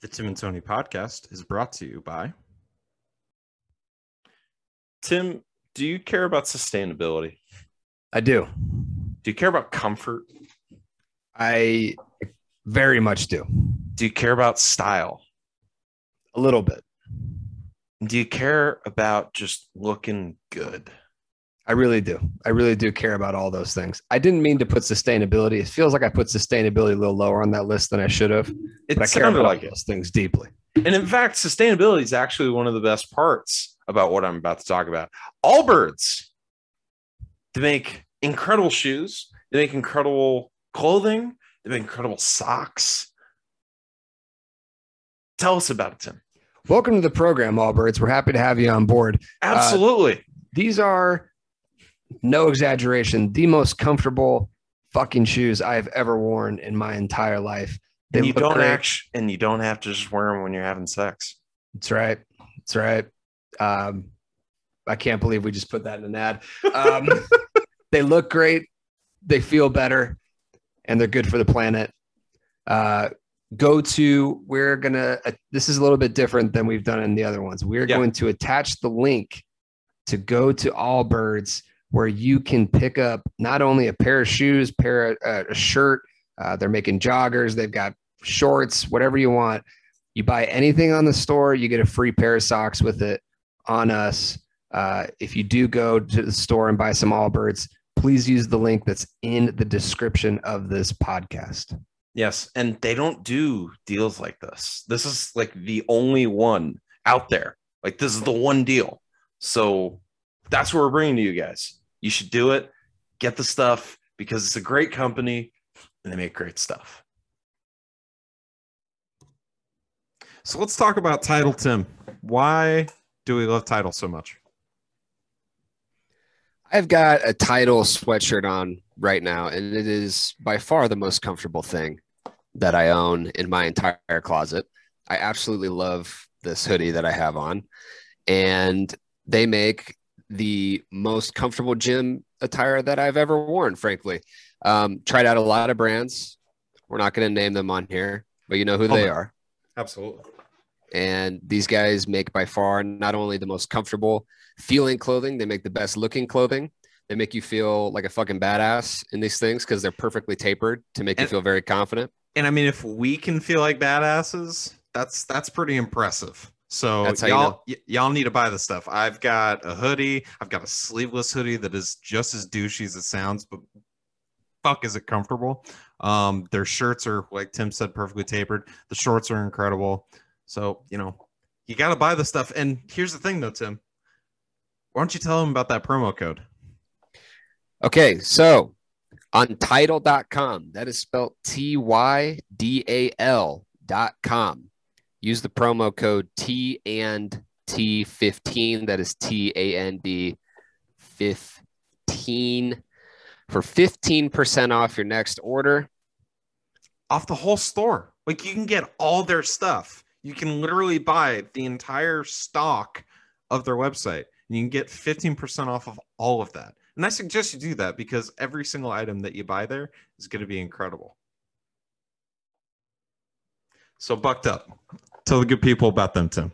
The Tim and Tony podcast is brought to you by Tim, do you care about sustainability? I do. Do you care about comfort? I very much do. Do you care about style? A little bit. Do you care about just looking good? I really do. I really do care about all those things. I didn't mean to put sustainability. It feels like I put sustainability a little lower on that list than I should have. It But I care about like those things deeply. And in fact, sustainability is actually one of the best parts about what I'm about to talk about. Allbirds, they make incredible shoes, they make incredible clothing, they make incredible socks. Tell us about it, Tim. Welcome to the program, Allbirds. We're happy to have you on board. Uh, Absolutely. These are no exaggeration, the most comfortable fucking shoes I've ever worn in my entire life. They and you don't act, and you don't have to just wear them when you're having sex. That's right. That's right. Um, I can't believe we just put that in an ad. Um, they look great. They feel better, and they're good for the planet. Uh, go to. We're gonna. Uh, this is a little bit different than we've done in the other ones. We're Yeah. going to attach the link to go to Allbirds, where you can pick up not only a pair of shoes, pair of, uh, a shirt. Uh, they're making joggers. They've got shorts, whatever you want. You buy anything on the store, you get a free pair of socks with it on us. Uh, if you do go to the store and buy some Allbirds, please use the link that's in the description of this podcast. Yes, and they don't do deals like this. This is like the only one out there. Like this is the one deal. So that's what we're bringing to you guys. You should do it. Get the stuff because it's a great company and they make great stuff. So let's talk about Tydal Tim. Why do we love Tydal so much? I've got a Tydal sweatshirt on right now, and it is by far the most comfortable thing that I own in my entire closet. I absolutely love this hoodie that I have on, and they make the most comfortable gym attire that I've ever worn, frankly. Um, tried out a lot of brands. We're not going to name them on here, but you know who Oh, they are. Absolutely. And these guys make by far not only the most comfortable feeling clothing, they make the best looking clothing. They make you feel like a fucking badass in these things because they're perfectly tapered to make you feel very confident. And I mean, if we can feel like badasses, that's that's pretty impressive. So That's how you y'all know. y- y'all need to buy the stuff. I've got a hoodie. I've got a sleeveless hoodie that is just as douchey as it sounds, but fuck, is it comfortable? Um, their shirts are like Tim said, perfectly tapered. The shorts are incredible. So you know, you got to buy the stuff. And here's the thing, though, Tim. Why don't you tell them about that promo code? Okay, so on tydal.com, that is spelled T Y D A L.com. Use the promo code T and T15. That is T A N D 15 for 15% off your next order. off the whole store. Like you can get all their stuff. You can literally buy the entire stock of their website and you can get 15% off of all of that. And I suggest you do that because every single item that you buy there is going to be incredible. So bucked up. Tell the good people about them, Tim.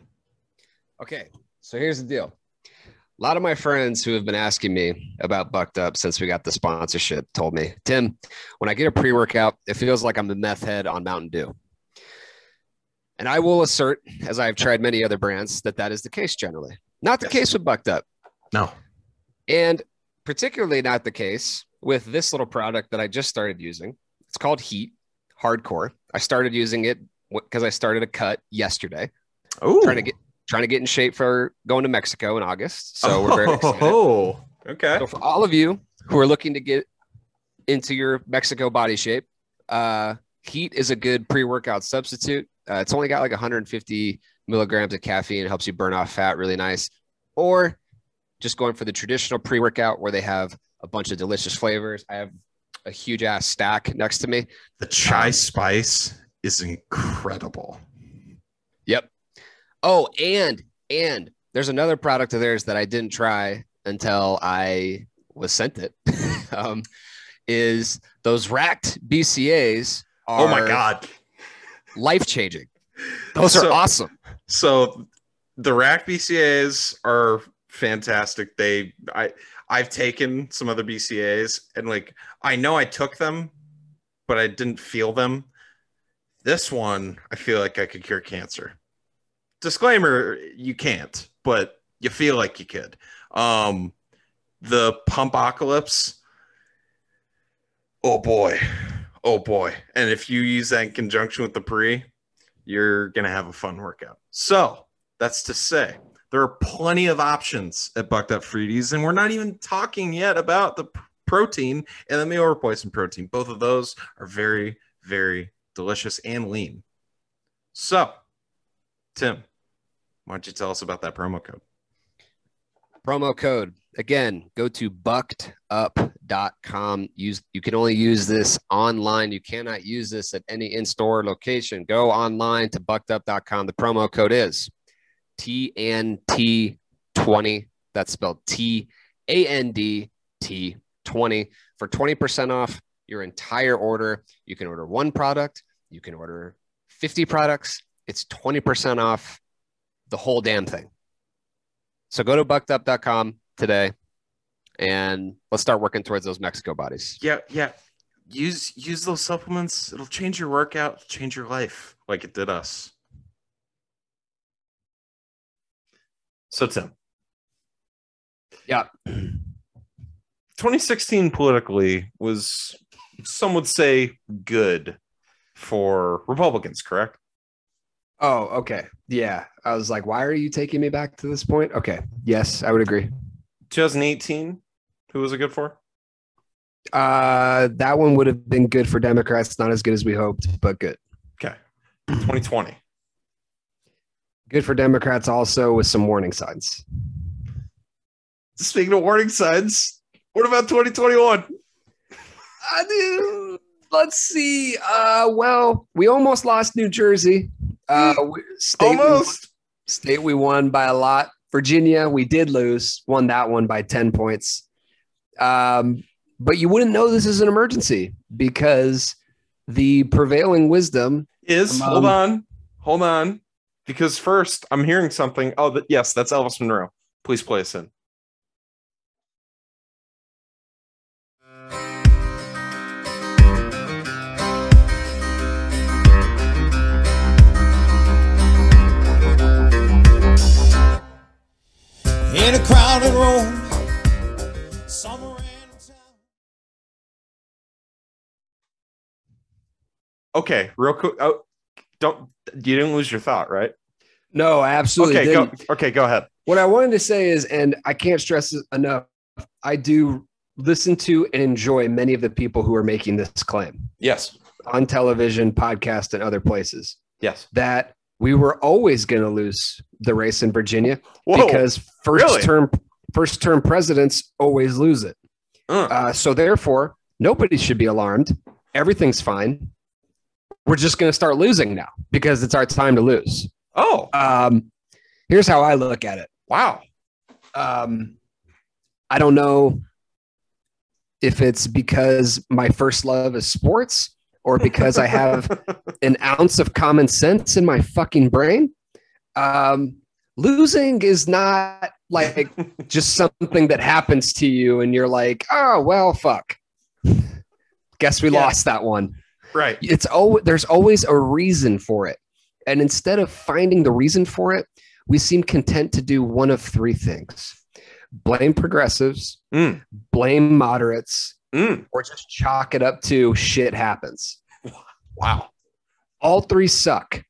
Okay, so here's the deal. A lot of my friends who have been asking me about Bucked Up since we got the sponsorship told me, Tim, when I get a pre workout, it feels like I'm the meth head on Mountain Dew. And I will assert, as I've tried many other brands, that that is the case generally. Not the Yes. case with Bucked Up, No. and particularly not the case with this little product that I just started using. It's called Heat Hardcore. I started using it because I started a cut yesterday Oh, trying to get trying to get in shape for going to Mexico in August. So we're very excited. Oh, okay. So for all of you who are looking to get into your Mexico body shape, uh, Heat is a good pre-workout substitute. Uh, it's only got like 150 milligrams of caffeine. It helps you burn off fat really nice. Or just going for the traditional pre-workout where they have a bunch of delicious flavors. I have a huge ass stack next to me. The chai Um, spice is incredible. Yep. Oh, and and there's another product of theirs that I didn't try until I was sent it. um, is those racked BCAAs are Oh my god. life changing. Those are awesome. So the rack BCAAs are fantastic. They I I've taken some other BCAAs and like I know I took them, but I didn't feel them. This one, I feel like I could cure cancer. Disclaimer, you can't, but you feel like you could. Um the Pumpocalypse. Oh boy. Oh boy. And if you use that in conjunction with the pre, you're going to have a fun workout. So that's to say, there are plenty of options at Bucked Up Fruities, and we're not even talking yet about the protein and the meal replacement protein. Both of those are very, very delicious and lean. So, Tim, why don't you tell us about that promo code? Promo code. Again, go to buckedup.com. Use you can only use this online. You cannot use this at any in-store location. Go online to buckedup.com. The promo code is TNT20. That's spelled T A N D T 20 for 20% off your entire order. You can order one product, you can order 50 products. It's 20% off the whole damn thing. So go to buckedup.com today and let's start working towards those Mexico bodies. Yeah, yeah. Use use those supplements. It'll change your workout, change your life, like it did us. So Tim. Yeah. 2016 politically was some would say good for Republicans, correct? Oh, okay. Yeah. I was like, why are you taking me back to this point? Okay. Yes, I would agree. 2018, who was it good for? Uh, that one would have been good for Democrats. Not as good as we hoped, but good. Okay. 2020. Good for Democrats also with some warning signs. Speaking of warning signs, what about 2021? I do. Let's see. Uh, well, we almost lost New Jersey. Uh, we- state we won- Almost. state we won by a lot. Virginia, we did lose, won that one by 10 points. Um, but you wouldn't know this is an emergency because the prevailing wisdom. Is Um, hold on, hold on, because first I'm hearing something. Oh, yes, that's Elvis Monroe. Please play us in. In a crowded room. Somewhere in town. Okay, real quick. Oh, don't you didn't lose your thought, right? No, I absolutely okay, didn't. go. Okay, go ahead. What I wanted to say is, and I can't stress enough, I do listen to and enjoy many of the people who are making this claim Yes, on television, podcast, and other places yes. that we were always going to lose the race in Virginia Whoa. because first really? term first term presidents always lose it. Uh, Uh, so therefore, nobody should be alarmed. Everything's fine. We're just going to start losing now because it's our time to lose. oh, Um, here's how I look at it. wow. Um, I don't know if it's because my first love is sports or because I have an ounce of common sense in my fucking brain. Um, losing is not like just something that happens to you and you're like, oh, well, fuck. Guess we Yeah. lost that one. Right. It's always there's always a reason for it. And instead of finding the reason for it, we seem content to do one of three things. Blame progressives, Mm. blame moderates, Mm. or just chalk it up to shit happens. Wow. All three suck,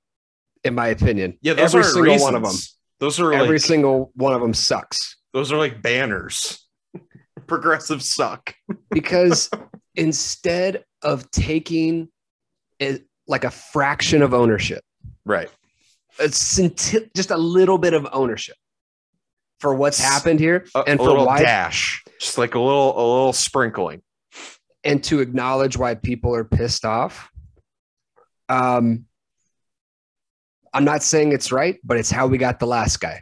in my opinion. Yeah, those every are single one of them. Those are Every like single one of them sucks those are like banners. Progressive suck. because instead of taking it like a fraction of ownership, Right. scinti- just a little bit of ownership for what's happened here A, and for little why dash, just like a little, a little sprinkling. And to acknowledge why people are pissed off. Um, I'm not saying it's right, but it's how we got the last guy.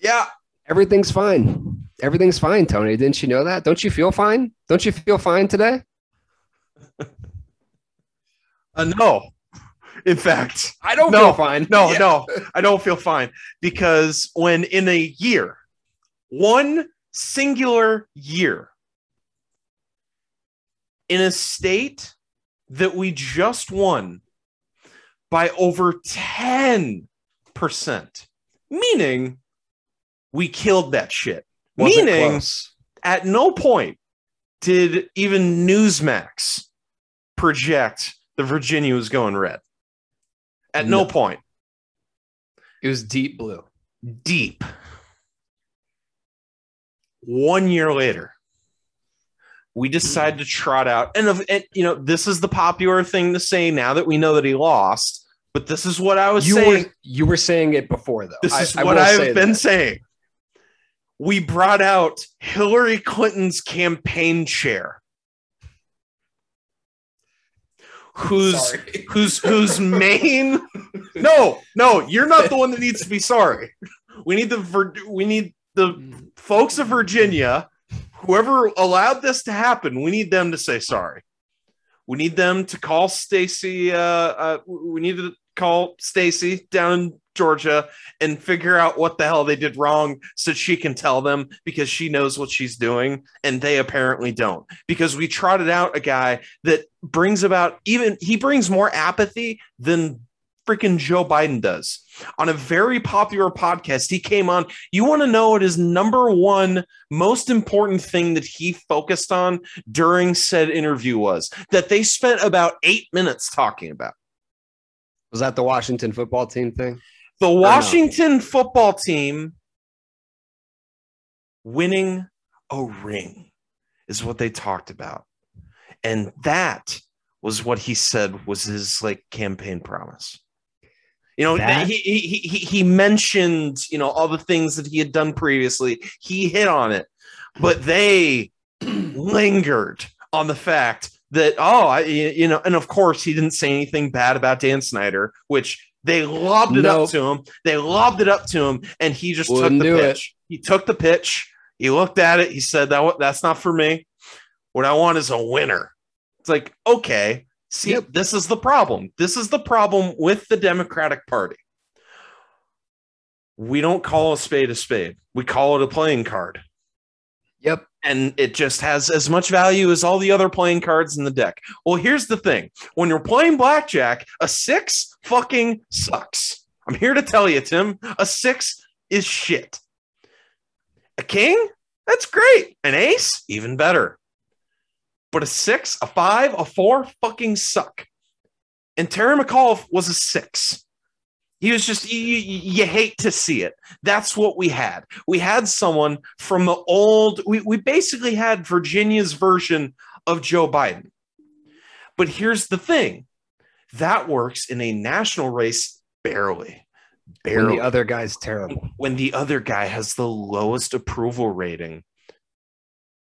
Yeah. Everything's fine. Everything's fine, Tony. Didn't you know that? Don't you feel fine? Don't you feel fine today? Uh, no. In fact, I don't No, feel fine. no, Yeah. no, I don't feel fine because when in a year, one singular year, in a state that we just won by over 10%, meaning we killed that shit. Wasn't meaning close. at no point did even Newsmax project the Virginia was going red. At no No. point. it was deep blue. Deep. One year later, we mm-hmm. decide to trot out, and, of- and you know, this is the popular thing to say now that we know that he lost. But this is what I was You saying. were you were saying it before though. This I- is I what I've say been that. saying. We brought out Hillary Clinton's campaign chair, whose whose whose main no no you're not the one that needs to be sorry. We need the we need the mm. folks of Virginia, whoever allowed this to happen. We need them to say sorry. We need them to call Stacey. Uh, uh, we need to call Stacey down in Georgia and figure out what the hell they did wrong so she can tell them because she knows what she's doing and they apparently don't because we trotted out a guy that brings about even he brings more apathy than freaking Joe Biden does on a very popular podcast he came on you want to know what his number one most important thing that he focused on during said interview was that they spent about 8 minutes talking about Was that the Washington football team thing? the Washington football team winning a ring is what they talked about. And that was what he said was his like campaign promise. You know, That- he, he, he, he- mentioned, you know, all the things that he had done previously. He hit on it, but they lingered on the fact that, oh, I, you know, and of course he didn't say anything bad about Dan Snyder, which they lobbed it Nope. up to him. They lobbed it up to him, and he just Wouldn't took the do it. pitch. He took the pitch. He looked at it. He said, "That that's not for me. What I want is a winner." It's like, okay, see, Yep. this is the problem. This is the problem with the Democratic Party. We don't call a spade a spade. We call it a playing card Yep. and it just has as much value as all the other playing cards in the deck. Well, here's the thing when you're playing blackjack, a six fucking sucks. I'm here to tell you, Tim, a six is shit. A king, that's great. An ace, even better. But a six, a five, a four fucking suck. And Terry McAuliffe was a six. He was just, you, you, hate to see it. That's what we had. We had someone from the old, we, we basically had Virginia's version of Joe Biden. But here's the thing that works in a national race barely. When Barely. the other guy's terrible. when the other guy has the lowest approval rating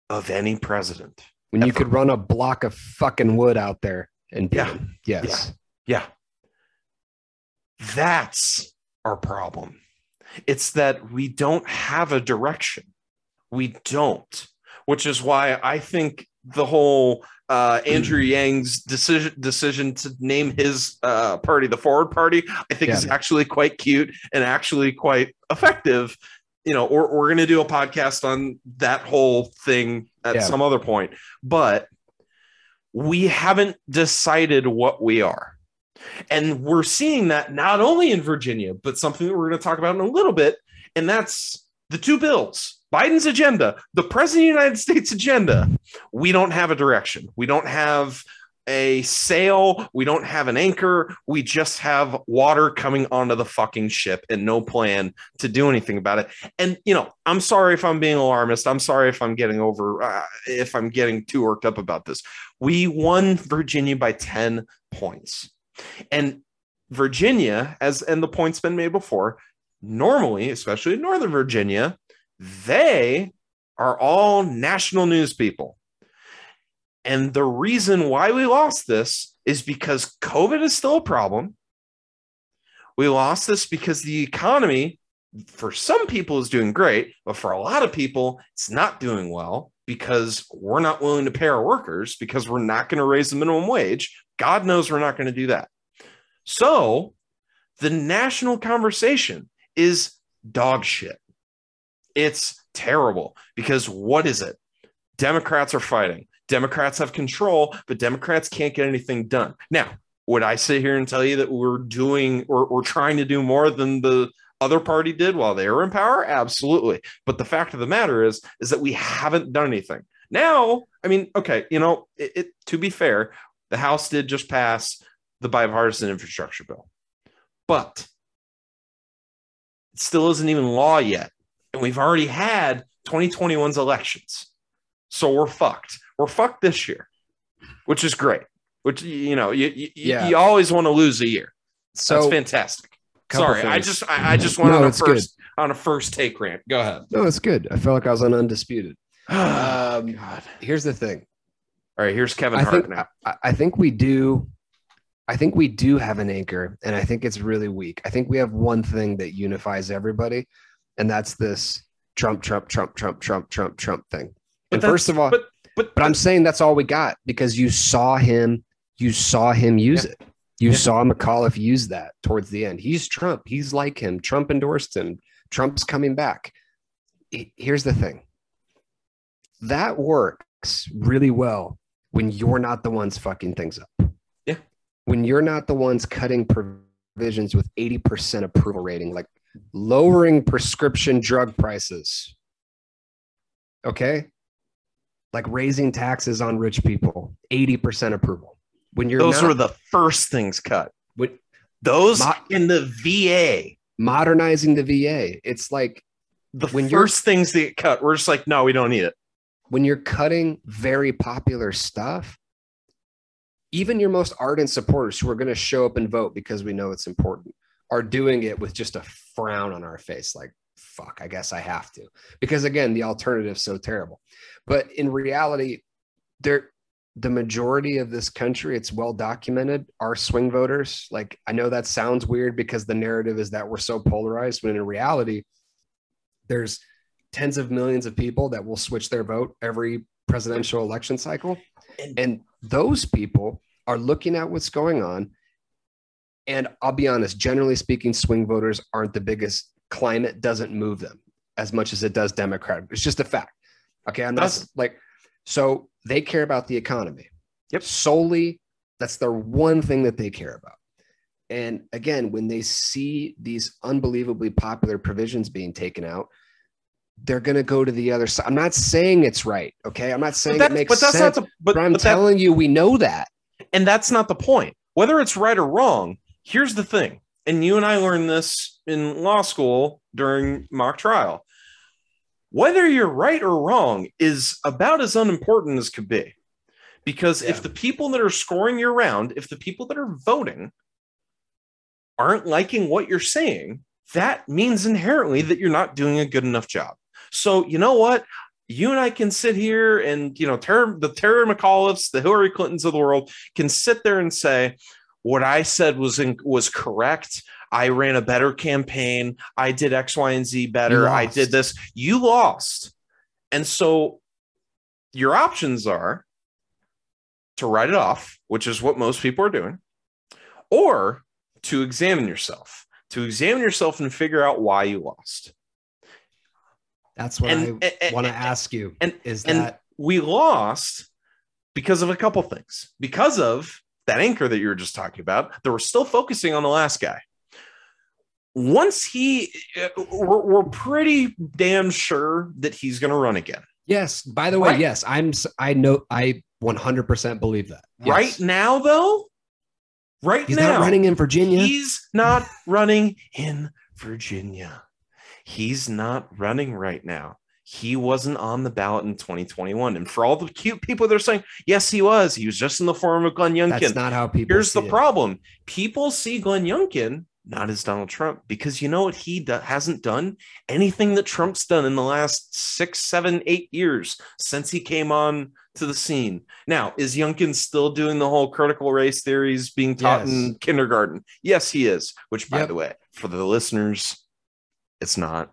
of any president. When you could run a block of fucking wood out there and Yeah. Yes. Yeah. That's our problem. It's that we don't have a direction. We don't, which is why I think the whole uh, Andrew Yang's decision decision to name his uh, party the Forward Party, I think is actually quite cute and actually quite effective. You know, we're, we're going to do a podcast on that whole thing at Yeah. some other point, but we haven't decided what we are. And we're seeing that not only in Virginia, but something that we're going to talk about in a little bit. And that's the two bills Biden's agenda, the president of the United States agenda. We don't have a direction. We don't have a sail. We don't have an anchor. We just have water coming onto the fucking ship and no plan to do anything about it. And, you know, I'm sorry if I'm being alarmist. I'm sorry if I'm getting over, uh, if I'm getting too worked up about this. We won Virginia by 10 points. And Virginia, as and the point's been made before, normally, especially in Northern Virginia, they are all national news people. And the reason why we lost this is because COVID is still a problem. We lost this because the economy, for some people, is doing great, but for a lot of people, it's not doing well because we're not willing to pay our workers because we're not going to raise the minimum wage. God knows we're not going to do that. So the national conversation is dog shit. It's terrible because what is it? Democrats are fighting. Democrats have control, but Democrats can't get anything done. Now, would I sit here and tell you that we're doing or we're trying to do more than the other party did while they were in power? Absolutely. But the fact of the matter is, is that we haven't done anything. Now, I mean, okay, you know, it, it to be fair, the House did just pass the bipartisan infrastructure bill, but it still isn't even law yet. And we've already had 2021's elections. So we're fucked. We're fucked this year, which is great. Which, you know, you, you, Yeah. you always want to lose a year. That's fantastic. Sorry, I just I, I just went No, on a it's good. first on a first take rant. Go ahead. no, it's good. I felt like I was on undisputed. Um, God. Here's the thing. All right, here's Kevin I Hart think now. I, I think we do. I think we do have an anchor, and I think it's really weak. I think we have one thing that unifies everybody, and that's this Trump, Trump, Trump, Trump, Trump, Trump, Trump thing. And first of all, but but But I'm saying that's all we got because you saw him, you saw him use it. You Yeah. saw McAuliffe use that towards the end. He's Trump. He's like him. Trump endorsed him. Trump's coming back. Here's the thing. That works really well when you're not the ones fucking things up. Yeah. When you're not the ones cutting provisions with 80% approval rating, like lowering prescription drug prices. Okay like raising taxes on rich people, 80% approval. When you're those not were the first things cut. when- Those Mo- in the VA, modernizing the VA, it's like the When you're- first things that get cut, we're just like, no, we don't need it. when you're cutting very popular stuff, even your most ardent supporters who are going to show up and vote because we know it's important are doing it with just a frown on our face like fuck i guess i have to. Because again the alternative's so terrible. But in reality there the majority of this country it's well documented are swing voters. Like i know that sounds weird because the narrative is that we're so polarized when in reality there's tens of millions of people that will switch their vote every presidential election cycle. And- and those people are looking at what's going on. And i'll be honest generally speaking swing voters aren't the biggest climate doesn't move them as much as it does democrat it's just a fact okay i'm not That's- like so they care about the economy Yep. solely that's their one thing that they care about and again when they see these unbelievably popular provisions being taken out they're going to go to the other side i'm not saying it's right okay i'm not saying it makes but that's sense not the but, but i'm but that- telling you we know that and that's not the point. Whether it's right or wrong, here's the thing. And you and I learned this in law school during mock trial. Whether you're right or wrong is about as unimportant as could be. Because Yeah. if the people that are scoring your round, if the people that are voting aren't liking what you're saying, that means inherently that you're not doing a good enough job. So, you know what? You and I can sit here and, you know, the Terry McAuliffes, the Hillary Clintons of the world can sit there and say, what I said was in, was correct. I ran a better campaign. I did X, Y, and Z better. I did this. You lost. And so your options are to write it off, which is what most people are doing, or to examine yourself, to examine yourself and figure out why you lost. That's what And- I want to ask you. and- is and that we lost because of a couple things. Because of that anchor that you were just talking about, that we're still focusing on the last guy. Once he, uh, we're, we're pretty damn sure that he's going to run again. yes? By the way, Right. yes, I'm. I know. I 100% believe that. Yes. Right now, though, right He's now, not running in Virginia. He's not running in Virginia. He's not running right now. He wasn't on the ballot in 2021. And for all the cute people that are saying, yes, he was. He was just in the form of Glenn Youngkin. That's not how people. Here's see the it. problem people see Glenn Youngkin not as Donald Trump because you know what he do- hasn't done? Anything that Trump's done in the last six, seven, eight years since he came on to the scene. Now, is Youngkin still doing the whole critical race theories being taught Yes. in kindergarten? Yes, he is. Which, by Yep. the way, for the listeners, it's not.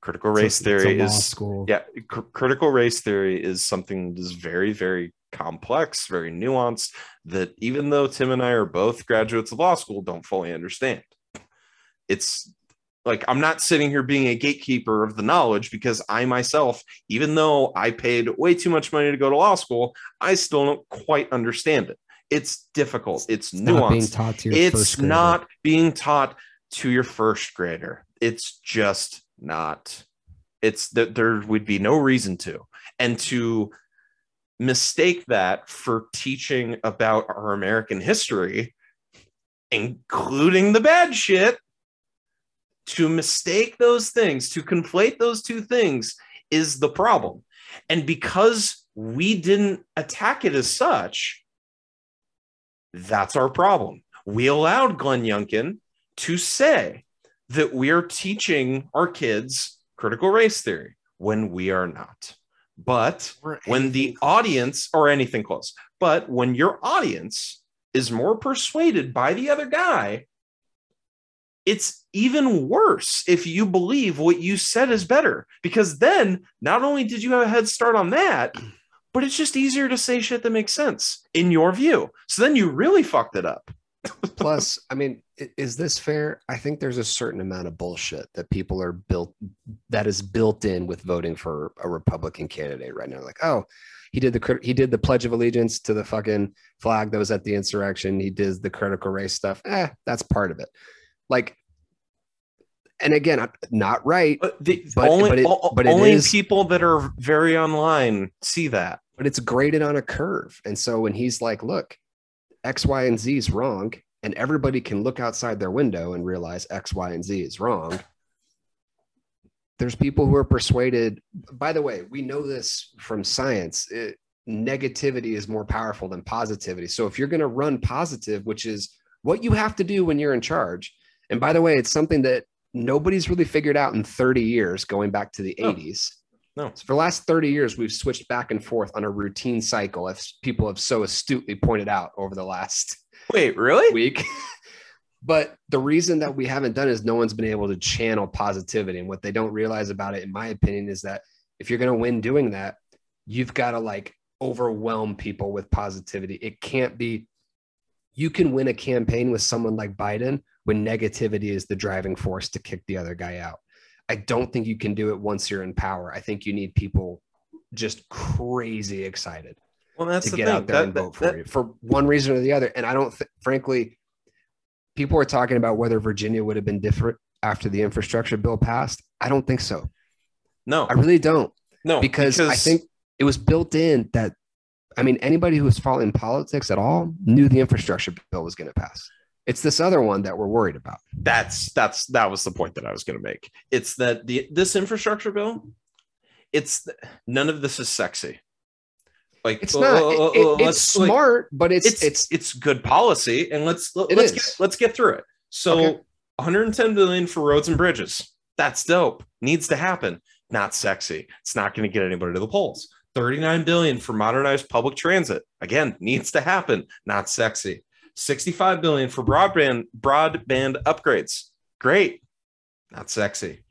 Critical race theory is school. yeah, cr- critical race theory is something that is very, very complex, very nuanced, that even though Tim and I are both graduates of law school, don't fully understand. It's like I'm not sitting here being a gatekeeper of the knowledge because I myself, even though I paid way too much money to go to law school, I still don't quite understand it. It's difficult. It's, It's not being nuanced. taught to your It's not being taught to your first grader. It's just not. It's that there would be no reason to. And to mistake that for teaching about our American history, including the bad shit, to mistake those things, to conflate those two things is the problem. And because we didn't attack it as such, that's our problem. We allowed Glenn Youngkin to say that we are teaching our kids critical race theory when we are not. But when the audience or anything close, but when your audience is more persuaded by the other guy, it's even worse if you believe what you said is better because then not only did you have a head start on that, but it's just easier to say shit that makes sense in your view. So then you really fucked it up. Plus, I mean, is this fair? I think there's a certain amount of bullshit that people are built that is built in with voting for a Republican candidate right now. Like, oh, he did the he did the Pledge of Allegiance to the fucking flag that was at the insurrection. He did the critical race stuff. Eh, that's part of it. Like, and again, not right, But the But- only, but it- but only is- people that are very online see that. but it's graded on a curve. And so when he's like, look, X, Y, and Z is wrong, and everybody can look outside their window and realize X, Y, and Z is wrong. There's people who are persuaded. By the way, we know this from science. It, negativity is more powerful than positivity. So if you're going to run positive, which is what you have to do when you're in charge, and by the way, it's something that nobody's really figured out in 30 years, going back to the No. 80s. No. So for the last 30 years, we've switched back and forth on a routine cycle, as people have so astutely pointed out over the last Wait, really? week. but the reason that we haven't done is no one's been able to channel positivity. And what they don't realize about it, in my opinion, is that if you're going to win doing that, you've got to like overwhelm people with positivity. It can't be, you can win a campaign with someone like Biden when negativity is the driving force to kick the other guy out. I don't think you can do it once you're in power. I think you need people just crazy excited Well, that's to the get thing. out there That- and vote that- for that- you for one reason or the other. And I don't, th- frankly, people are talking about whether Virginia would have been different after the infrastructure bill passed. I don't think so. No, I really don't no, because, I think it was built in that. I mean, anybody who was following politics at all knew the infrastructure bill was going to pass. It's this other one that we're worried about. that's that's that was the point that I was going to make. It's that the this infrastructure bill, it's none of this is sexy. Like It's uh, not. uh, it- it's like, smart, but it's it's it's it's good policy, and let's let, let's get let's get through it. So, Okay. 110 billion for roads and bridges. That's dope. Needs to happen. Not sexy. It's not going to get anybody to the polls. 39 billion for modernized public transit. Again, needs to happen. Not sexy. 65 billion for broadband broadband upgrades. Great. Not sexy.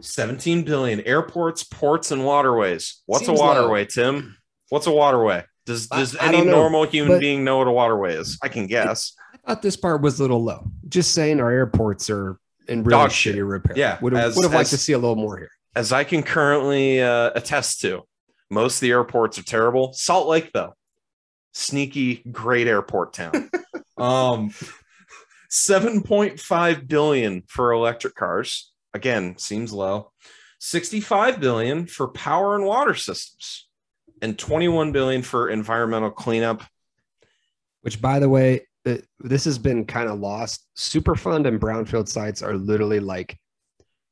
17 billion airports, ports, and waterways. What's Seems a low. waterway, Tim? What's a waterway? Does does I any don't know, normal human being know what a waterway is? I can guess. I thought this part was a little low. Just saying our airports are in really Dog shit. shitty repair. Yeah, Would have as- would have liked as- to see a little more here. As I can currently uh, attest to, most of the airports are terrible. Salt Lake, though, sneaky, great airport town. um, 7.5 billion for electric cars. Again, seems low. 65 billion for power and water systems, and 21 billion for environmental cleanup. Which, by the way, this has been kind of lost. Superfund and brownfield sites are literally like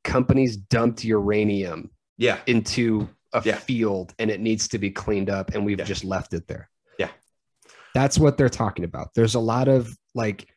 companies dumped uranium Yeah, into a Yeah. field and it needs to be cleaned up, and we've Yeah. just left it there. That's what they're talking about. There's a lot of like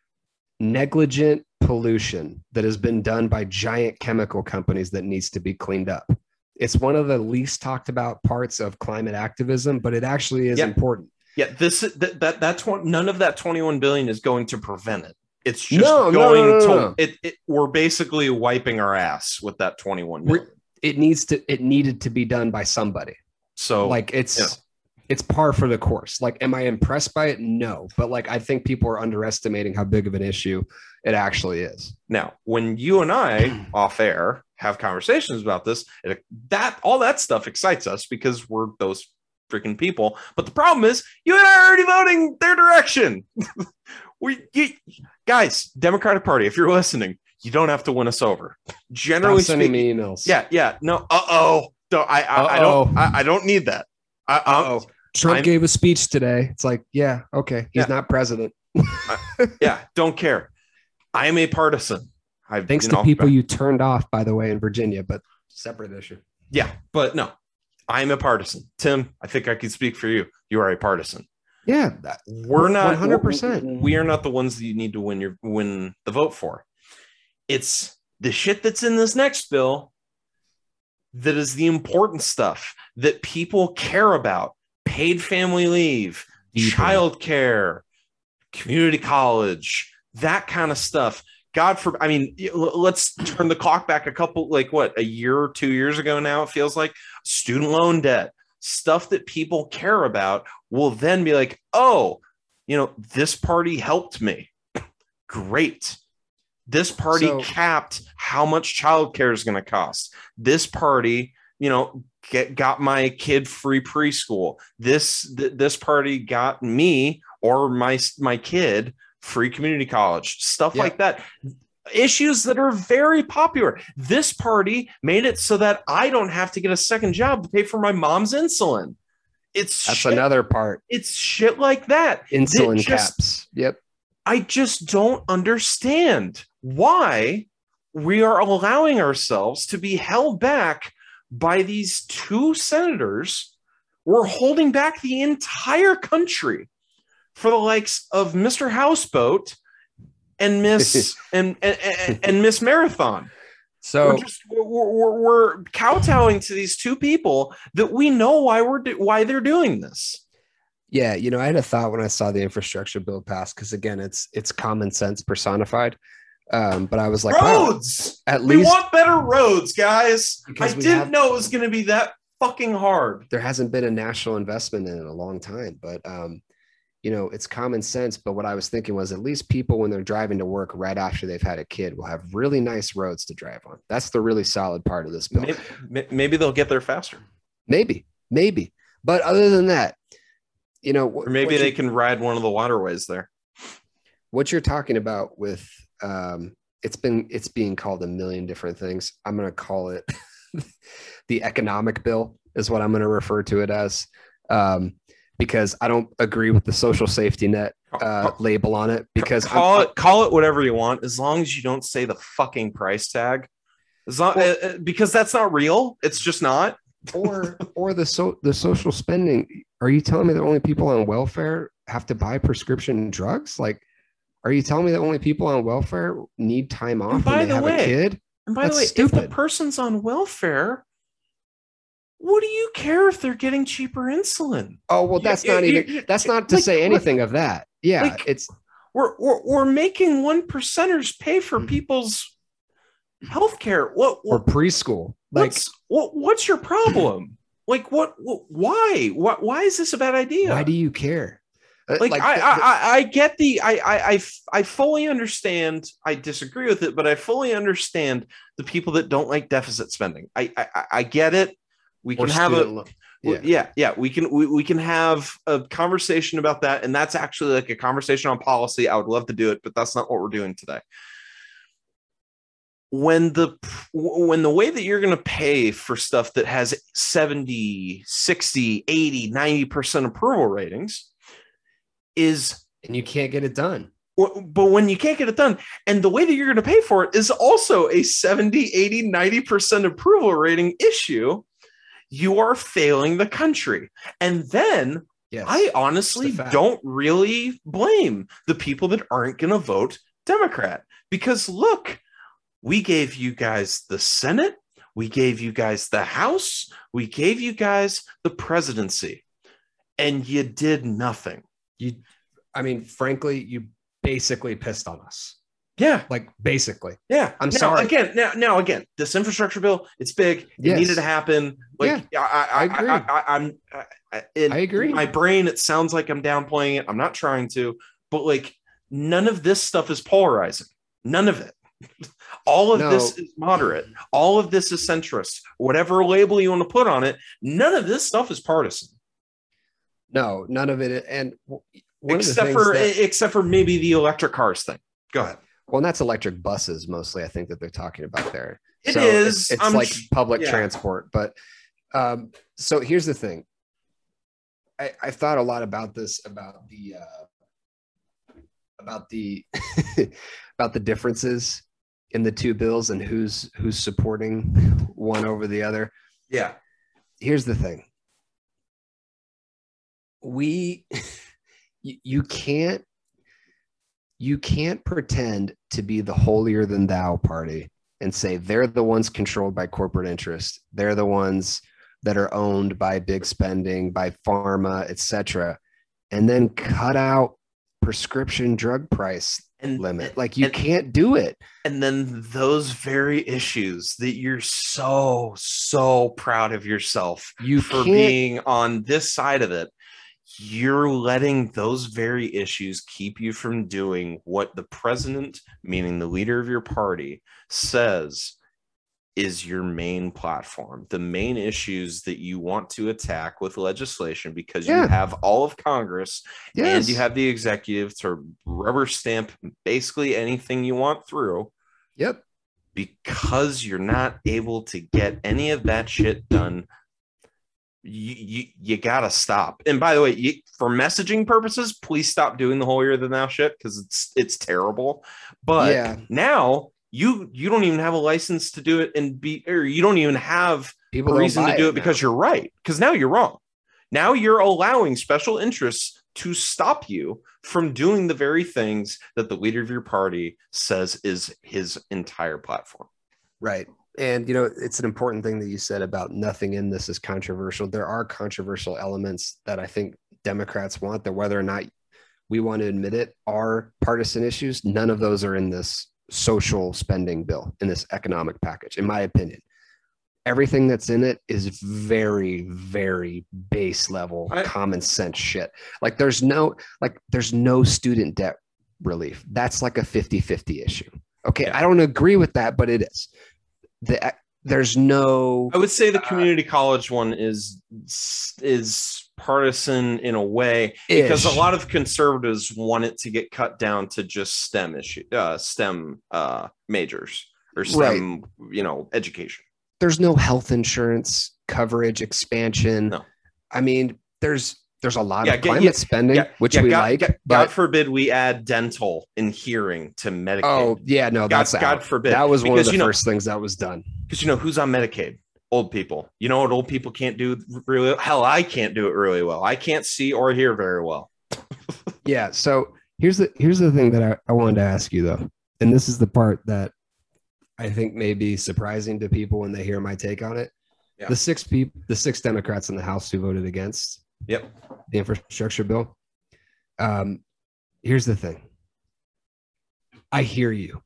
negligent pollution that has been done by giant chemical companies that needs to be cleaned up. It's one of the least talked about parts of climate activism, but it actually is Yeah. important. yeah. This that that that's one. None of that 21 billion is going to prevent it. It's just No, going no, no, to. It, it. We're basically wiping our ass with that 21 We're- It needs to it needed to be done by somebody. So like it's yeah. It's par for the course. Like, am I impressed by it? No, but like I think people are underestimating how big of an issue it actually is. Now, when you and I off air have conversations about this, it, that all that stuff excites us because we're those freaking people. But the problem is, you and I are already voting their direction. we, you, guys, Democratic Party, if you're listening, you don't have to win us over. Generally Stop sending speaking, me emails. yeah, yeah, no, uh oh, don't I, I, I don't, I, I don't need that. I, I, Oh, Trump I'm- gave a speech today. It's like, yeah, okay, he's Yeah. not president. yeah, don't care. I am a partisan. I, Thanks to people you turned off, by the way, in Virginia, but separate issue. Yeah, but no, I'm a partisan. Tim, I think I can speak for you. You are a partisan. Yeah, that- We're not 100%. We are not the ones that you need to win your win the vote for. It's the shit that's in this next bill that is the important stuff that people care about. Paid family leave, Deeply. child care, community college, that kind of stuff. God for I mean, let's turn the clock back a couple, like what, a year or two years ago now, it feels like student loan debt, stuff that people care about will then be like, oh, you know, this party helped me. Great. This party So- capped how much childcare is going to cost. This party, you know, get, got my kid free preschool. This th- this party got me or my my kid free community college. Stuff Yeah. like that. Issues that are very popular. This party made it so that I don't have to get a second job to pay for my mom's insulin. It's That's shit, another part. it's shit like that. Insulin just- caps. Yep. I just don't understand why we are allowing ourselves to be held back by these two senators. We're holding back the entire country for the likes of Mr. Houseboat and Miss and, and, and, and Miss Marathon. So we're just we're, we're, we're kowtowing to these two people that we know why we're do, why they're doing this. Yeah, you know, I had a thought when I saw the infrastructure bill pass because again, it's it's common sense personified. Um, but I was like, wow, roads. at least we want better roads, guys. Because I didn't have- know it was going to be that fucking hard. there hasn't been a national investment in it in a long time. But um, you know, it's common sense. But what I was thinking was at least people when they're driving to work right after they've had a kid will have really nice roads to drive on. That's the really solid part of this bill. Maybe, maybe they'll get there faster, Maybe, maybe. But other than that, you know, or maybe they can ride one of the waterways there. what you're talking about with um it's been it's being called a million different things i'm going to call it the economic bill is what i'm going to refer to it as um because i don't agree with the social safety net uh label on it because I'm- call it call it whatever you want, as long as you don't say the fucking price tag. As long, Well- uh, uh, because that's not real. It's just not. or or the so the social spending are you telling me that only people on welfare have to buy prescription drugs like are you telling me that only people on welfare need time off by when they the have way, a kid And by the way, That's if the person's on welfare, what do you care if they're getting cheaper insulin? oh well that's not even that's not to like, say anything of that yeah like, it's We're, we're, we're making one percenters pay for Mhm. people's health care. What, or preschool like what's what, what's your problem? like what, what why? Why why is this a bad idea? why do you care Uh, like, I, the- I, I get the- I I I the I, I I I fully understand. I disagree with it, but I fully understand the people that don't like deficit spending. I I, I- I get it. We can have a yeah. yeah yeah we can we, we can have a conversation about that, and that's actually like a conversation on policy. I would love to do it, but that's not what we're doing today. When the when the way that you're going to pay for stuff that has 70 60 80 90% approval ratings is and you can't get it done. But when you can't get it done and the way that you're going to pay for it is also a 70 80 90% approval rating issue. You are failing the country. And then yes i honestly don't really blame the people that aren't going to vote democrat. Because look we gave you guys the senate we gave you guys the house we gave you guys the presidency and you did nothing you i mean frankly you basically pissed on us Yeah, like basically. yeah. I'm Now, sorry. Again, now, now again, this infrastructure bill, it's big. It Yes. needed to happen. Like, I, I, I I, agree. I, I'm. I, I, agree. My brain, it sounds like I'm downplaying it. I'm not trying to, but like, none of this stuff is polarizing. None of it. All of this is moderate. All of this is centrist. Whatever label you want to put on it, none of this stuff is partisan. No, none of it. And one except of the for that- except for maybe the electric cars thing. Go ahead. well, and that's electric buses mostly. I think that they're talking about there. It So is. It's, it's like public yeah. transport, but um, so here's the thing. I, I thought a lot about this about the uh, about the about the differences in the two bills and who's who's supporting one over the other. Yeah. here's the thing we you, can't you can't pretend to be the holier than thou party and say they're the ones controlled by corporate interest. They're the ones that are owned by big spending by pharma etc and then cut out prescription drug price And limit. like you and- can't do it. And then those very issues that you're so so proud of yourself you for being on this side of it you're letting those very issues keep you from doing what the president meaning the leader of your party says is your main platform the main issues that you want to attack with legislation because Yeah. you have all of congress and you have the executive to rubber stamp basically anything you want through yep because you're not able to get any of that shit done you you, you gotta stop and by the way you, for messaging purposes please stop doing the whole holier than thou shit because it's it's terrible but Yeah. now you you don't even have a license to do it and be or you don't even have people a reason to do it, now. because you're right. Because now you're wrong. Now you're allowing special interests to stop you from doing the very things that the leader of your party says is his entire platform. Right. And you know, it's an important thing that you said about nothing in this is controversial. There are controversial elements that I think Democrats want that whether or not we want to admit it are partisan issues. None of those are in this social spending bill, in this economic package, in my opinion. Everything that's in it is very, very base level, I- common sense shit. Like there's no like there's no student debt relief. That's like a 50-50 issue. Okay. Yeah. I don't agree with that, but it is. The there's no I would say the Uh, community college one is is partisan in a way because a lot of conservatives want it to get cut down to just STEM issue, uh, STEM uh, majors or STEM, you know, education. there's no health insurance coverage expansion. No. I mean, there's there's a lot Yeah, of climate yeah, spending, yeah, which we God, like. God, but God forbid we add dental and hearing to Medicaid. oh yeah, no, that's God out. forbid. That was one of the you know- first things that was done. because you know who's on Medicaid? Old people. You know what old people can't do really hell. I can't do it really well. I can't see or hear very well. Yeah. So here's the here's the thing that I, I wanted to ask you though, and this is the part that I think may be surprising to people when they hear my take on it. The six people, the six Democrats in the House who voted against Yep. the infrastructure bill. Um, here's the thing. I hear you.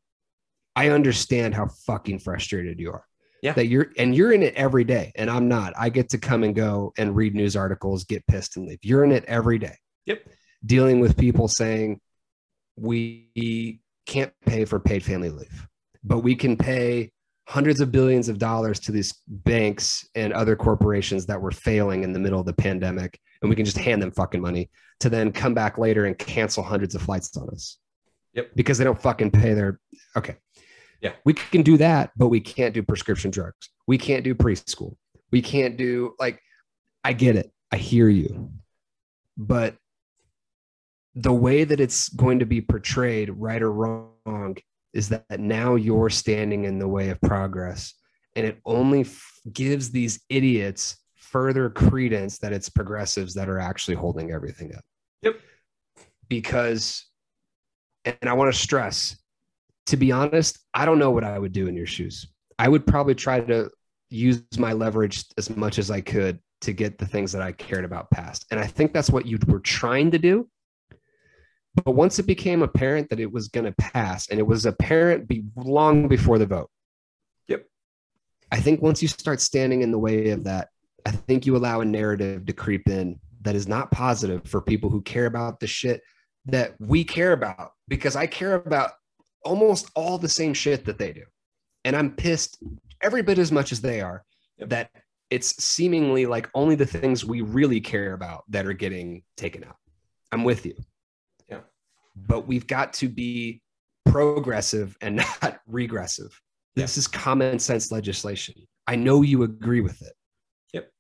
I understand how fucking frustrated you are. Yeah. That you're and you're in it every day, and I'm not. I get to come and go and read news articles, get pissed and leave. You're in it every day. Yep. Dealing with people saying we can't pay for paid family leave, but we can pay hundreds of billions of dollars to these banks and other corporations that were failing in the middle of the pandemic and we can just hand them fucking money to then come back later and cancel hundreds of flights on us. Yep. Because they don't fucking pay their okay. Yeah. We can do that, but we can't do prescription drugs. We can't do preschool. We can't do like I get it. I hear you. But the way that it's going to be portrayed, right or wrong, is that now you're standing in the way of progress. And it only f- gives these idiots further credence that it's progressives that are actually holding everything up. Yep. Because, and I want to stress, to be honest, I don't know what I would do in your shoes. I would probably try to use my leverage as much as I could to get the things that I cared about passed. And I think that's what you were trying to do. But once it became apparent that it was going to pass, and it was apparent be long before the vote. Yep. I think once you start standing in the way of that, I think you allow a narrative to creep in that is not positive for people who care about the shit that we care about because I care about almost all the same shit that they do. And I'm pissed every bit as much as they are Yep. that it's seemingly like only the things we really care about that are getting taken out. I'm with you. Yeah. But we've got to be progressive and not regressive. This is common sense legislation. I know you agree with it. Yep.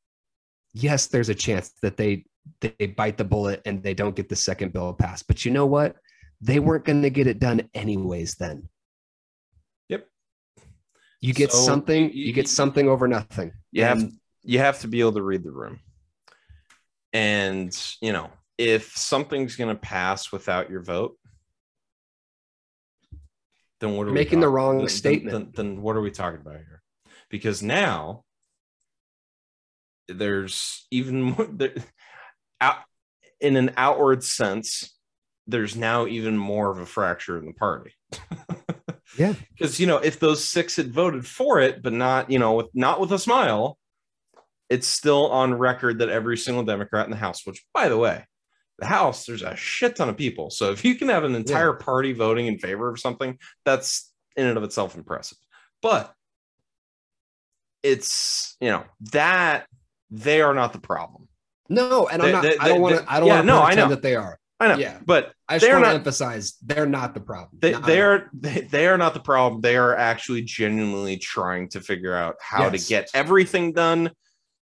Yes, there's a chance that they they bite the bullet and they don't get the second bill passed. But you know what? They weren't going to get it done anyways then. Yep. You get So, something, you- you, get something over nothing. you have you have to be able to read the room and you know if something's going to pass without your vote then what are we Making the talking- wrong then- then- statement. then, then what are we talking about here because now there's even more there, out in an outward sense there's now even more of a fracture in the party Yeah. because you know if those six had voted for it but not you know with not with a smile it's still on record that every single democrat in the house which by the way the house there's a shit ton of people so if you can have an entire party voting in favor of something that's in and of itself impressive but it's you know that they are not the problem no, and I'm not. they- I don't want to. I don't yeah, want to no, I pretend know. that they are. i know Yeah. but I just want to emphasize they're not the problem. They, no, they are they, they are not the problem they are actually genuinely trying to figure out how Yes. to get everything done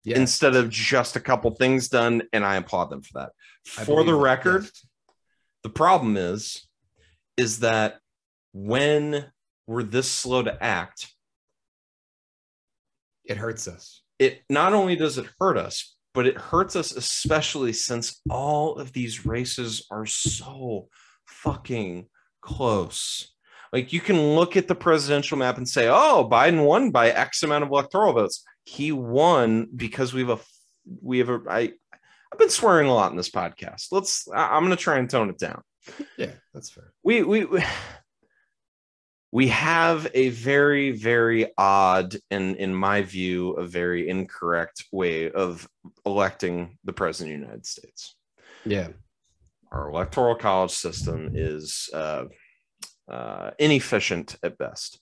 Yes. instead of just a couple things done and i applaud them for that I for the record yes. the problem is is that when we're this slow to act it hurts us. it not only does it hurt us but it hurts us especially since all of these races are so fucking close like you can look at the presidential map and say oh biden won by x amount of electoral votes he won because we have a we have a i i've been swearing a lot in this podcast let's I- i'm going to try and tone it down Yeah, that's fair. we we we- we have a very very odd and in my view a very incorrect way of electing the president of the united states Yeah. our electoral college system is uh, uh, inefficient at best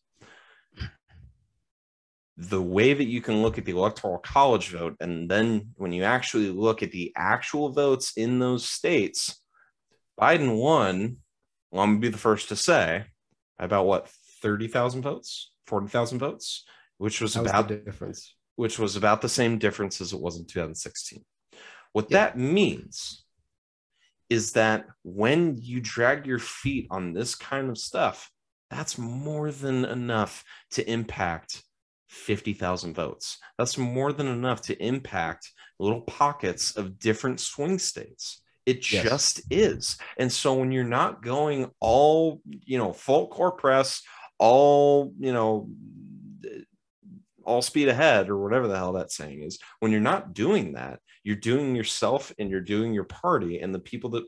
the way that you can look at the electoral college vote and then when you actually look at the actual votes in those states biden won well i'm gonna be the first to say about what 30,000 votes 40,000 votes which was was about the difference. which was about the same difference as it was in 2016. What Yeah. that means is that when you drag your feet on this kind of stuff, that's more than enough to impact 50,000 votes. That's more than enough to impact little pockets of different swing states. It Yes. just is. And so when you're not going all, you know, full court press, all, you know, all speed ahead or whatever the hell that saying is when you're not doing that you're doing yourself and you're doing your party and the people that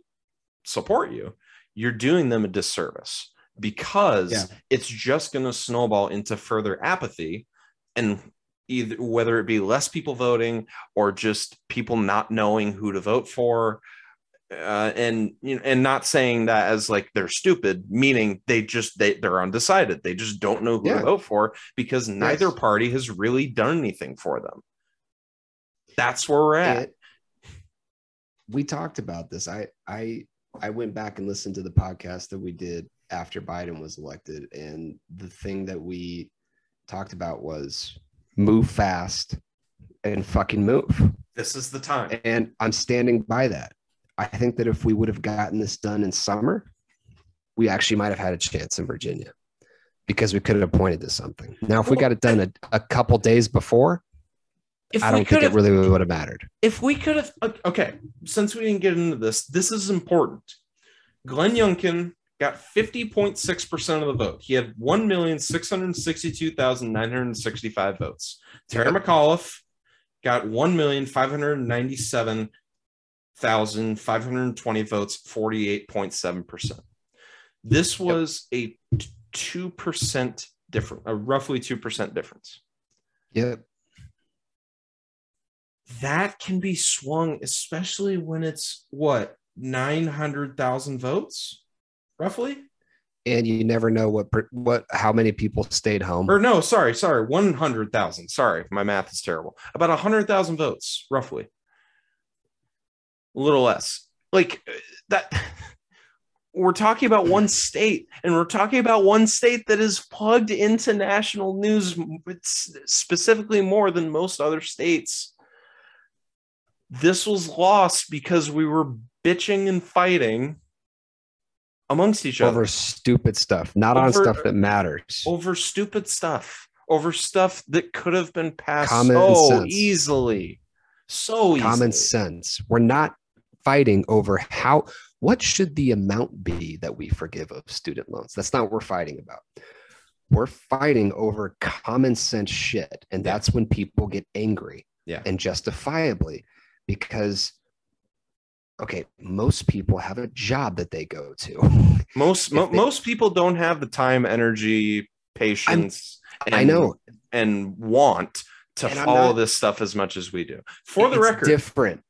support you you're doing them a disservice because Yeah. it's just going to snowball into further apathy and either whether it be less people voting or just people not knowing who to vote for uh, and you know, and not saying that as like they're stupid, meaning they just they they're undecided. They just don't know who Yeah. to vote for because neither Yes. party has really done anything for them. That's where we're at. It- we talked about this. I I I went back and listened to the podcast that we did after Biden was elected, and the thing that we talked about was move fast and fucking move. This is the time. And I'm standing by that. I think that if we would have gotten this done in summer, we actually might have had a chance in Virginia because we could have pointed to something. Now, if we got it done a, a couple days before, If I don't could think it really would have mattered. if we could have, okay, since we didn't get into this, this is important. Glenn Youngkin got 50.6% of the vote. He had 1,662,965 votes. Terry McAuliffe got 1,597,000 520 votes, 48.7%. This was a 2% difference, a roughly 2% difference. Yep. That can be swung, especially when it's what, 900,000 votes, roughly? And you never know what what how many people stayed home. Or no, sorry, sorry, 100,000. Sorry, my math is terrible. About 100,000 votes, roughly. A little less. Like uh, that. We're talking about one state, and we're talking about one state that is plugged into national news specifically more than most other states. This was lost because we were bitching and fighting amongst each other over stupid stuff, not on stuff that matters. over stupid stuff, over stuff that could have been passed Common so sense. easily, so easily. Common sense. We're not fighting over how what should the amount be that we forgive of student loans. That's not what we're fighting about. We're fighting over common sense shit. And that's when people get angry. Yeah. And justifiably, because okay, most people have a job that they go to. Most mo- they- most people don't have the time, energy, patience, and, I know. and want to And follow not- this stuff as much as we do. For the record, different.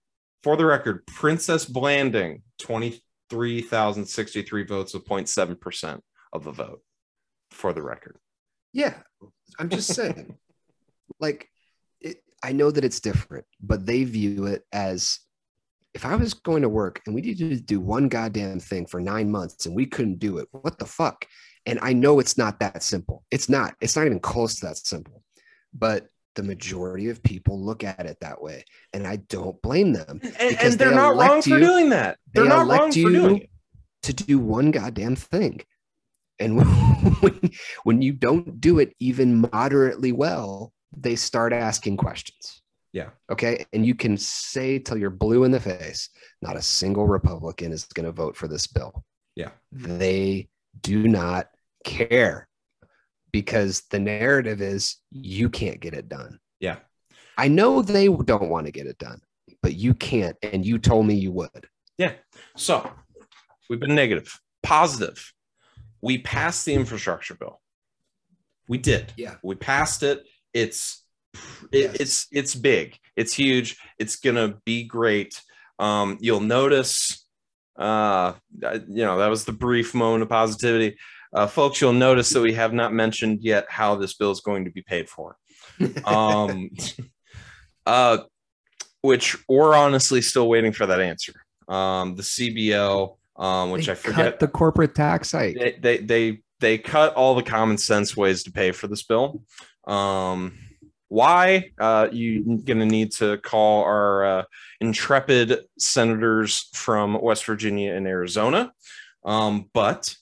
for the record, Princess Blanding, 23,063 votes with 0.7% of the vote. For the record. Yeah, I'm just saying. like, it, I know that it's different, but they view it as if I was going to work and we needed to do one goddamn thing for nine months and we couldn't do it, what the fuck? And I know it's not that simple. It's not. It's not even close to that simple. But the majority of people look at it that way, and I don't blame them And, Because and they're they not wrong elect for you- doing that. They're they not elect wrong for you doing it. to do one goddamn thing. And when, when you don't do it even moderately well, they start asking questions. Yeah. Okay. And you can say till you're blue in the face, not a single Republican is going to vote for this bill. Yeah. They do not care because the narrative is you can't get it done. Yeah. I know they don't want to get it done, but you can't. And you told me you would. Yeah. So we've been negative, positive. We passed the infrastructure bill. We did. Yeah. We passed it. It's it, Yes. it's it's big. It's huge. It's gonna be great. Um, you'll notice. Uh, you know that was the brief moment of positivity. Uh, folks, you'll notice that we have not mentioned yet how this bill is going to be paid for. Um, uh, which we're honestly still waiting for that answer. Um, the CBO, um, which They I forget, the corporate tax hike. they, they they they cut all the common sense ways to pay for this bill. Um, why? Uh, you're gonna need to call our uh, intrepid senators from West Virginia and Arizona. Um, but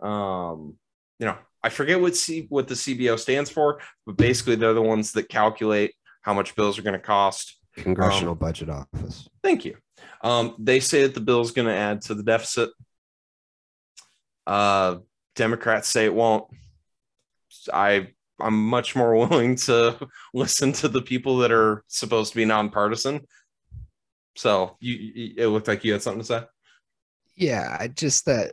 um, you know, I forget what C what the CBO stands for, but basically they're the ones that calculate how much bills are going to cost. Congressional Budget Office. Thank you. Um, they say that the bill is going to add to the deficit. Uh, Democrats say it won't. I I'm much more willing to listen to the people that are supposed to be nonpartisan. So you, you it looked like you had something to say. Yeah, I just that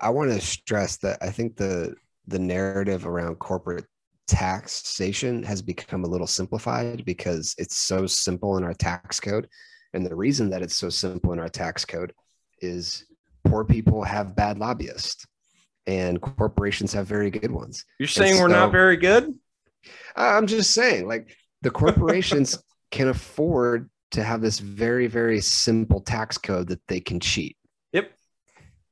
I want to stress that I think the the narrative around corporate taxation has become a little simplified because it's so simple in our tax code. And the reason that it's so simple in our tax code is poor people have bad lobbyists and corporations have very good ones. You're saying we're not very good? I'm just saying, like the corporations can afford to have this very, very simple tax code that they can cheat. Yep.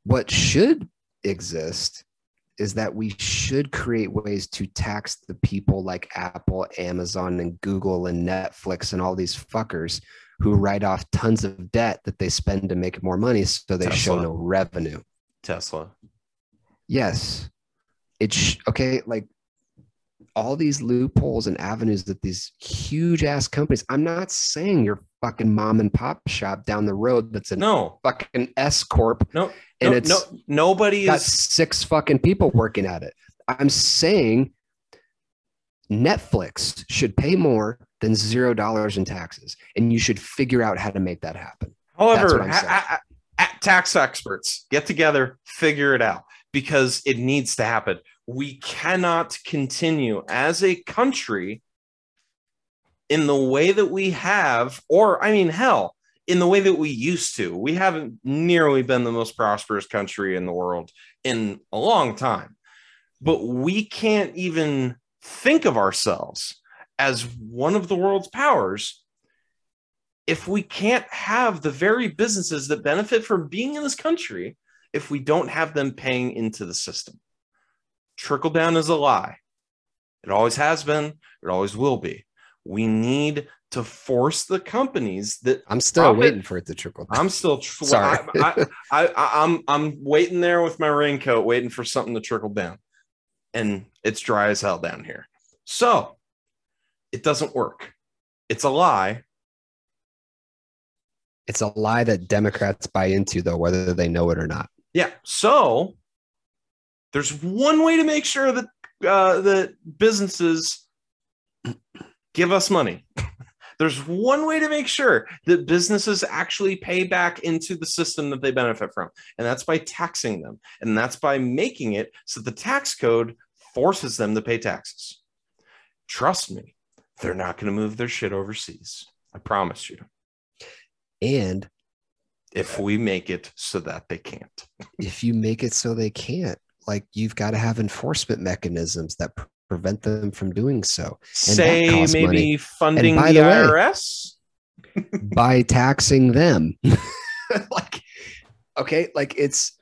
What should exist is that we should create ways to tax the people like Apple, Amazon, and Google and Netflix and all these fuckers who write off tons of debt that they spend to make more money so they show no revenue. Tesla. Yes. It's sh- okay. Like all these loopholes and avenues that these huge ass companies, I'm not saying your fucking mom and pop shop down the road that's an No, fucking S Corp no, and no, it's no. Nobody got is. six fucking people working at it. I'm saying Netflix should pay more than zero dollars in taxes. And you should figure out how to make that happen. However, what I'm ha- ha- tax experts get together, figure it out because it needs to happen. We cannot continue as a country in the way that we have, or I mean, hell, in the way that we used to. We haven't nearly been the most prosperous country in the world in a long time, but we can't even think of ourselves as one of the world's powers if we can't have the very businesses that benefit from being in this country if we don't have them paying into the system. Trickle down is a lie. It always has been, it always will be. We need to force the companies that I'm still Profit- waiting for it to trickle. down. I'm still tr- Sorry. I, I, I, I'm I'm waiting there with my raincoat, waiting for something to trickle down, and it's dry as hell down here. So it doesn't work. It's a lie. It's a lie that Democrats buy into, though, whether they know it or not. Yeah. So there's one way to make sure that uh, that businesses give us money. There's one way to make sure that businesses actually pay back into the system that they benefit from, and that's by taxing them. And that's by making it so the tax code forces them to pay taxes. Trust me, they're not going to move their shit overseas. I promise you. And If we make it so that they can't. if you make it so they can't, like you've got to have enforcement mechanisms that pre- prevent them from doing so that Say maybe money. funding the, the way- IRS. by taxing them. like, okay, like it's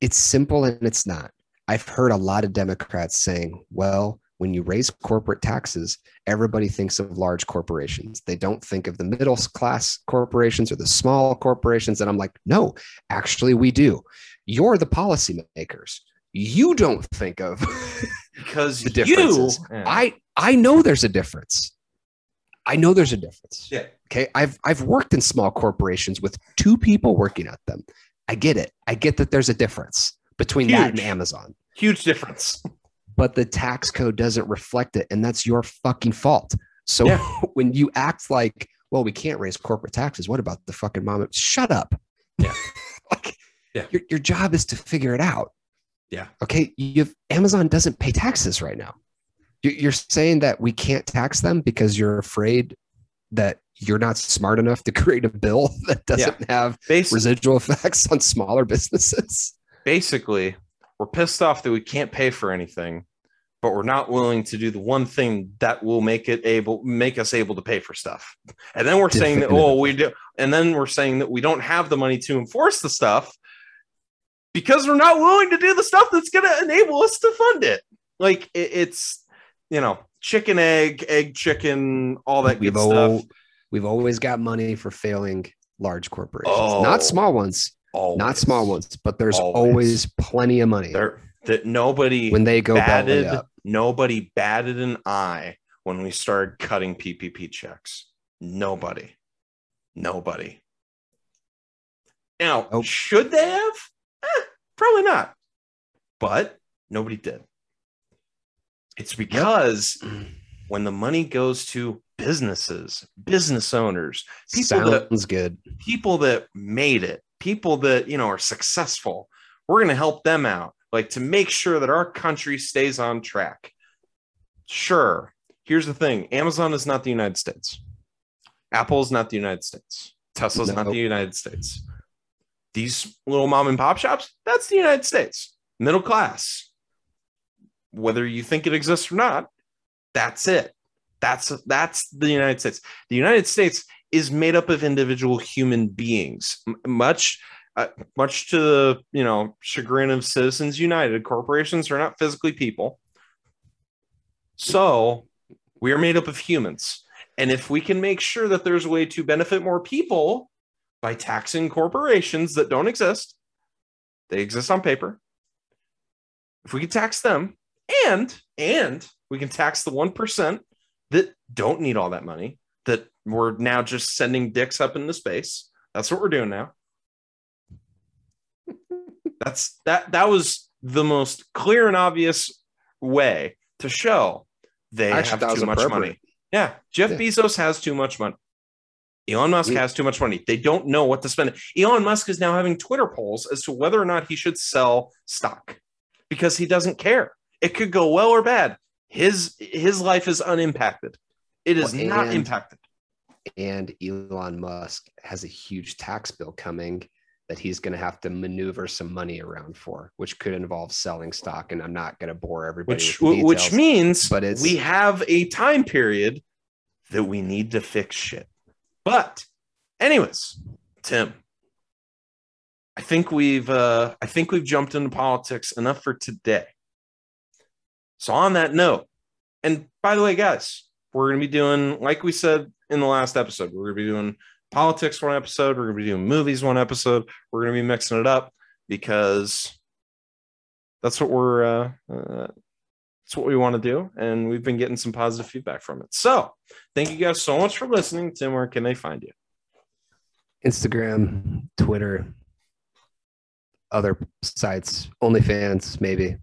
it's simple and it's not. I've heard a lot of Democrats saying, well, when you raise corporate taxes, everybody thinks of large corporations. They don't think of the middle class corporations or the small corporations. And I'm like, no, actually, we do. You're the policymakers. You don't think of because the you, differences. Yeah. I I know there's a difference. I know there's a difference. Yeah. Okay. I've I've worked in small corporations with two people working at them. I get it. I get that there's a difference between that and Amazon. huge difference. But the tax code doesn't reflect it, and that's your fucking fault. So Yeah. when you act like, well, we can't raise corporate taxes. What about the fucking mom? Shut up. Yeah. like, Yeah. Your, your job is to figure it out. Yeah. Okay. You've Amazon doesn't pay taxes right now. You- You're saying that we can't tax them because you're afraid that you're not smart enough to create a bill that doesn't have Bas- residual effects on smaller businesses. basically, we're pissed off that we can't pay for anything, but we're not willing to do the one thing that will make it able make us able to pay for stuff. And then we're saying that oh we do, and then we're saying that we don't have the money to enforce the stuff because we're not willing to do the stuff that's going to enable us to fund it. Like it, it's you know chicken egg egg chicken all that We've good stuff. we've always got money for failing large corporations, Oh. not small ones, not small ones, but there's Always. always, plenty of money There that nobody when they go batted up. nobody batted an eye when we started cutting PPP checks. Nobody. Nobody. Now, Nope. should they have? Eh, probably not. But nobody did. It's because when the money goes to businesses, business owners, people that Sounds good. people that made it, people that you know are successful. We're going to help them out, like to make sure that our country stays on track. Sure. Here's the thing: Amazon is not the United States. Apple is not the United States. Tesla's not the United States. These little mom and pop shops, that's the United States. Middle class. Whether you think it exists or not, that's it. That's that's the United States. The United States is made up of individual human beings, much uh, much to the you know chagrin of Citizens United. Corporations are not physically people, so we are made up of humans. And if we can make sure that there's a way to benefit more people by taxing corporations that don't exist, they exist on paper. If we can tax them, and and we can tax the one percent that don't need all that money, that we're now just sending dicks up into space. That's what we're doing now. That's that that was the most clear and obvious way to show they Actually, have too much money. Yeah, Jeff Yeah. Bezos has too much money. Elon Musk Yeah. has too much money. They don't know what to spend. Elon Musk is now having Twitter polls as to whether or not he should sell stock because he doesn't care. It could go well or bad. His his life is unimpacted. It is Well, not impacted. And Elon Musk has a huge tax bill coming that he's going to have to maneuver some money around for, which could involve selling stock. And I'm not going to bore everybody Which with the which means but it's- we have a time period that we need to fix shit. But anyways, Tim, I think we've uh I think we've jumped into politics enough for today. So on that note, and by the way, guys, we're gonna be doing like we said in the last episode, we're gonna be doing politics one episode, we're gonna be doing movies one episode, we're gonna be mixing it up because that's what we're uh, uh that's what we want to do and we've been getting some positive feedback from it. So thank you guys so much for listening. Tim where can they find you? Instagram, Twitter, other sites, OnlyFans, maybe.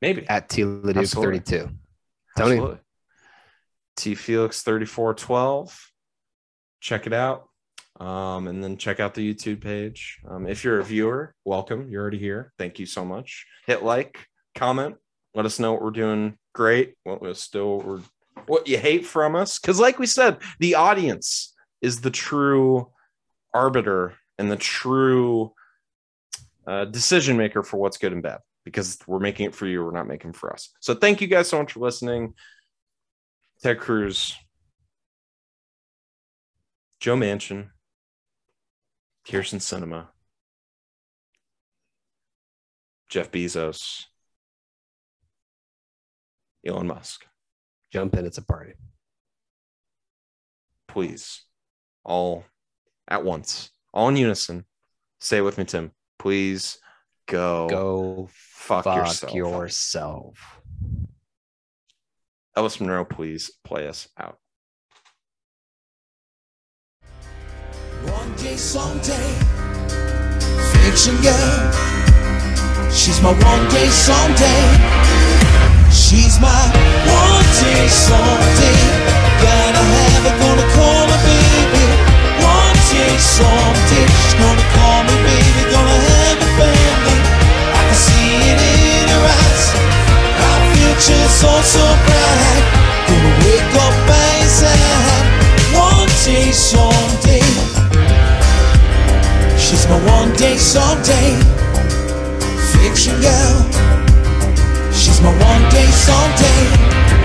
Maybe. At T Leduc Absolutely. 32. Tony, t felix 3412 check it out um, and then check out the youtube page. Um, if you're a viewer welcome. You're already here. Thank you so much. Hit like comment let us know what we're doing great what we're still we're what you hate from us. Because like we said the audience is the true arbiter and the true uh, decision maker for what's good and bad because we're making it for you we're not making for us. So thank you guys so much for listening. Ted cruz joe manchin kyrsten sinema jeff bezos elon musk jump in. It's a party. please all at once all in unison say it with me tim please go Go fuck, fuck yourself yourself. ellis monroe please play us out One day, someday, fiction girl. She's my one day, someday. She's my one day, someday. Gotta have her, gonna call her baby. One day, someday. She's gonna call me baby, gonna have a family. I can see it in her eyes. Our future's so, so bright. My one day, someday fiction girl. She's my one day, someday